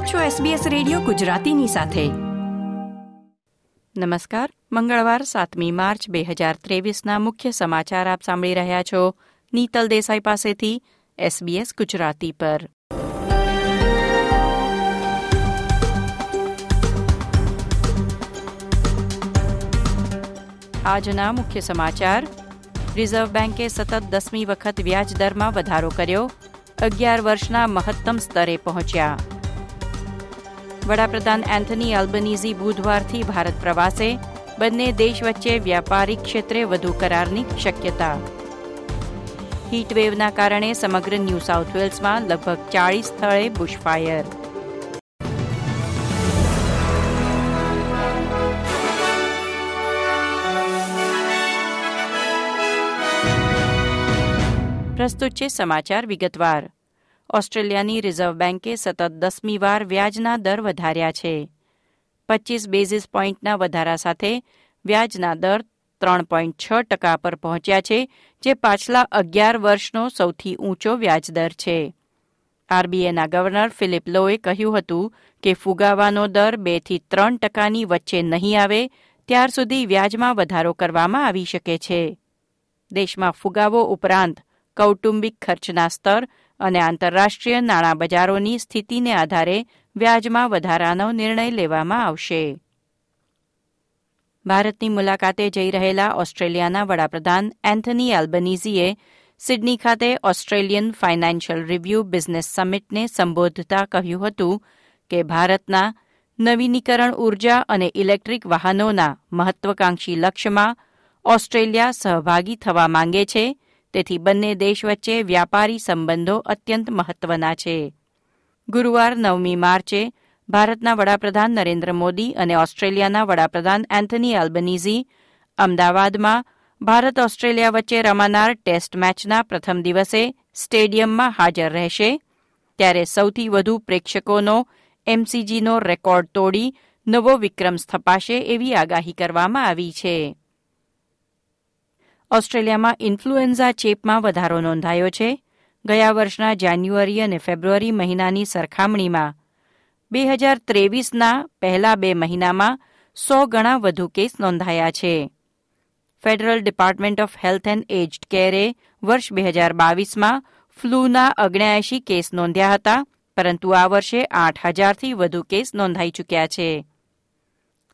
આપ છો SBS radio ગુજરાતીની સાથે. નમસ્કાર. મંગળવાર સાતમી માર્ચ બે હજાર ત્રેવીસના મુખ્ય સમાચાર આપ સાંભળી રહ્યા છો. નીતલ દેસાઈ પાસેથી SBS ગુજરાતી પર. આજના મુખ્ય સમાચાર. રિઝર્વ બેન્કે સતત દસમી વખત વ્યાજ દરમાં વધારો કર્યો. અગિયાર વર્ષના મહત્તમ સ્તરે પહોંચ્યા. વડાપ્રધાન એન્થની એલ્બનીઝી બુધવારથી ભારત પ્રવાસે. બંને દેશ વચ્ચે વ્યાપારિક ક્ષેત્રે વધુ કરારની શક્યતા. હીટવેવના કારણે સમગ્ર ન્યૂ સાઉથ વેલ્સમાં લગભગ ચાળીસ સ્થળે બુશફાયર. પ્રસ્તુત છે સમાચાર વિગતવાર. ઓસ્ટ્રેલિયાની રિઝર્વ બેન્કે સતત દસમી વાર વ્યાજના દર વધાર્યા છે. પચીસ બેઝિસ પોઇન્ટના વધારા સાથે વ્યાજના દર ત્રણ પોઈન્ટ છ ટકા પર પહોંચ્યા છે, જે પાછલા અગિયાર વર્ષનો સૌથી ઊંચો વ્યાજદર છે. આરબીઆઈના ગવર્નર ફિલિપ લોએ કહ્યું હતું કે ફુગાવાનો દર બેથી ત્રણ ટકાની વચ્ચે નહીં આવે, ત્યાર સુધી વ્યાજમાં વધારો કરવામાં આવી શકે છે. દેશમાં ફુગાવો ઉપરાંત કૌટુંબિક ખર્ચના સ્તર અને આંતરરાષ્ટ્રીય નાણાં બજારોની સ્થિતિને આધારે વ્યાજમાં વધારાનો નિર્ણય લેવામાં આવશે. ભારતની મુલાકાતે જઈ રહેલા ઓસ્ટ્રેલિયાના વડાપ્રધાન એન્થની એલ્બનીઝીએ સિડની ખાતે ઓસ્ટ્રેલિયન ફાઇનાન્શિયલ રિવ્યૂ બિઝનેસ સમિટને સંબોધતા કહ્યું હતું કે ભારતના નવીનીકરણ ઊર્જા અને ઇલેક્ટ્રિક વાહનોના મહત્વાકાંક્ષી લક્ષ્યમાં ઓસ્ટ્રેલિયા સહભાગી થવા માંગે છે તેથી બંને દેશ વચ્ચે વ્યાપારી સંબંધો અત્યંત મહત્વના છે. ગુરુવાર નવમી માર્ચે ભારતના વડાપ્રધાન નરેન્દ્ર મોદી અને ઓસ્ટ્રેલિયાના વડાપ્રધાન એન્થની એલ્બનીઝી અમદાવાદમાં ભારત ઓસ્ટ્રેલિયા વચ્ચે રમાનાર ટેસ્ટ મેચના પ્રથમ દિવસે સ્ટેડિયમમાં હાજર રહેશે. ત્યારે સૌથી વધુ પ્રેક્ષકોનો એમસીજીનો રેકોર્ડ તોડી નવો વિક્રમ સ્થપાશે એવી આગાહી કરવામાં આવી છે. ઓસ્ટ્રેલિયામાં ઇન્ફ્લુએન્ઝા ચેપમાં વધારો નોંધાયો છે. ગયા વર્ષના જાન્યુઆરી અને ફેબ્રુઆરી મહિનાની સરખામણીમાં બે હજાર ત્રેવીસના પહેલા બે મહિનામાં સો ગણા વધુ કેસ નોંધાયા છે. Federal department of health and aged કેરે વર્ષ બે હજાર બાવીસમાં ફ્લૂના અગ્યાએશી કેસ નોંધ્યા હતા, પરંતુ આ વર્ષે આઠ હજારથી વધુ કેસ નોંધાઈ ચૂક્યા છે.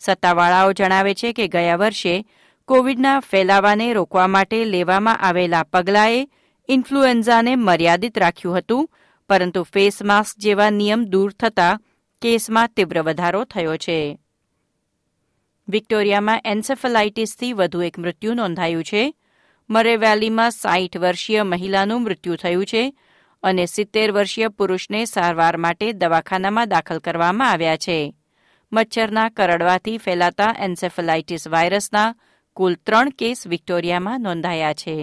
સત્તાવાળાઓ જણાવે છે કે ગયા વર્ષે કોવિડના ફેલાવાને રોકવા માટે લેવામાં આવેલા પગલાંએ ઇન્ફ્લુએન્ઝાને મર્યાદિત રાખ્યું હતું, પરંતુ ફેસ માસ્ક જેવા નિયમ દૂર થતાં કેસમાં તીવ્ર વધારો થયો છે. વિક્ટોરિયામાં એન્સેફલાઇટીસથી વધુ એક મૃત્યુ નોંધાયું છે. મરે વેલીમાં સાઠ વર્ષીય મહિલાનું મૃત્યુ થયું છે અને સિત્તેર વર્ષીય પુરુષને સારવાર માટે દવાખાનામાં દાખલ કરવામાં આવ્યા છે. મચ્છરના કરડવાથી ફેલાતા એન્સેફલાઇટીસ વાયરસના કુલ ત્રણ કેસ વિક્ટોરિયામાં નોંધાયા છે.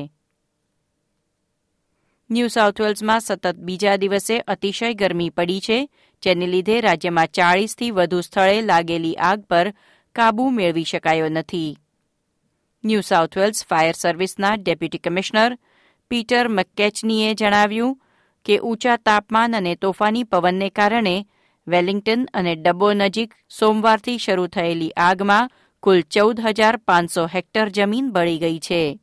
ન્યૂ સાઉથ વેલ્સમાં સતત બીજા દિવસે અતિશય ગરમી પડી છે, જેને લીધે રાજ્યમાં ચાળીસથી વધુ સ્થળે લાગેલી આગ પર કાબૂ મેળવી શકાયો નથી. ન્યૂ સાઉથ વેલ્સ ફાયર સર્વિસના ડેપ્યુટી કમિશનર પીટર મક્કેચનીએ જણાવ્યું કે ઊંચા તાપમાન અને તોફાની પવનને કારણે વેલિંગ્ટન અને ડબ્બો નજીક સોમવારથી શરૂ થયેલી આગમાં કુલ ચૌદ હજાર પાંચસો હેક્ટર જમીન બળી ગઈ છે.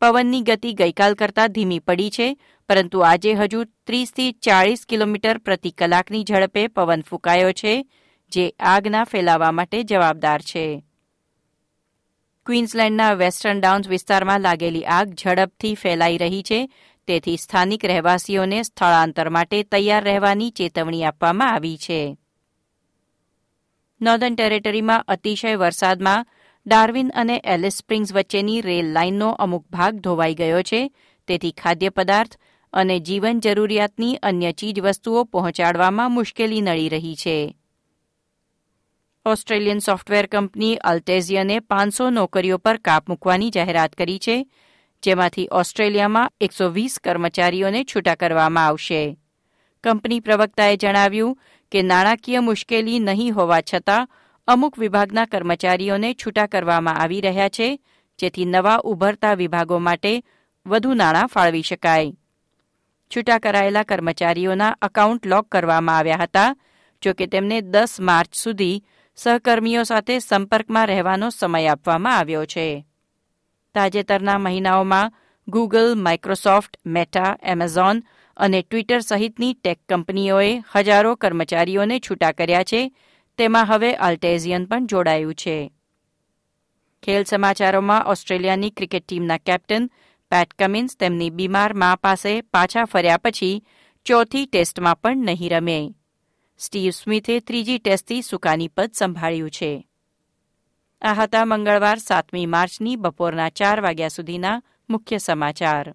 પવનની ગતિ ગઈકાલ કરતાં ધીમી પડી છે, પરંતુ આજે હજુ ત્રીસથી ચાળીસ કિલોમીટર પ્રતિ કલાકની ઝડપે પવન ફૂંકાયો છે, જે આગના ફેલાવા માટે જવાબદાર છે. ક્વીન્સલેન્ડના વેસ્ટર્ન ડાઉન્સ વિસ્તારમાં લાગેલી આગ ઝડપથી ફેલાઈ રહી છે, તેથી સ્થાનિક રહેવાસીઓને સ્થળાંતર માટે તૈયાર રહેવાની ચેતવણી આપવામાં આવી છે. નોર્ધન ટેરેટરીમાં અતિશય વરસાદમાં ડાર્વિન અને એલિસ સ્પ્રિંગ્સ વચ્ચેની રેલ લાઇનનો અમુક ભાગ ધોવાઈ ગયો છે. તેથી ખાદ્ય પદાર્થ અને જીવન જરૂરિયાતની અન્ય ચીજવસ્તુઓ પહોંચાડવામાં મુશ્કેલી નડી રહી છે. ઓસ્ટ્રેલિયન સોફ્ટવેર કંપની અલ્ટેઝિયને પાંચસો નોકરીઓ પર કાપ મૂકવાની જાહેરાત કરી છે, જેમાંથી ઓસ્ટ્રેલિયામાં એકસો વીસ કર્મચારીઓને છૂટા કરવામાં આવશે. કંપની પ્રવક્તાએ જણાવ્યું કે નાણાકીય મુશ્કેલી નહીં હોવા છતાં અમુક વિભાગના કર્મચારીઓને છૂટા કરવામાં આવી રહ્યા છે, જેથી નવા ઉભરતા વિભાગો માટે વધુ નાણાં ફાળવી શકાય. છૂટા કરાયેલા કર્મચારીઓના અકાઉન્ટ લોક કરવામાં આવ્યા હતા, જો કે તેમને દસ માર્ચ સુધી સહકર્મીઓ સાથે સંપર્કમાં રહેવાનો સમય આપવામાં આવ્યો છે. તાજેતરના મહિનાઓમાં ગૂગલ માઇક્રોસોફ્ટ મેટા એમેઝોન અને ટ્વિટર સહિતની ટેક કંપનીઓએ હજારો કર્મચારીઓને છૂટા કર્યા છે. તેમાં હવે અલ્ટેઝિયન પણ જોડાયું છે. ખેલ સમાચારોમાં ઓસ્ટ્રેલિયાની ક્રિકેટ ટીમના કેપ્ટન પેટ કમિન્સ તેમની બીમાર મા પાસે પાછા ફર્યા પછી ચોથી ટેસ્ટમાં પણ નહીં રમે. સ્ટીવ સ્મિથે ત્રીજી ટેસ્ટથી સુકાની પદ સંભાળ્યું છે. આ હતા મંગળવાર સાતમી માર્ચની બપોરના ચાર વાગ્યા સુધીના મુખ્ય સમાચાર.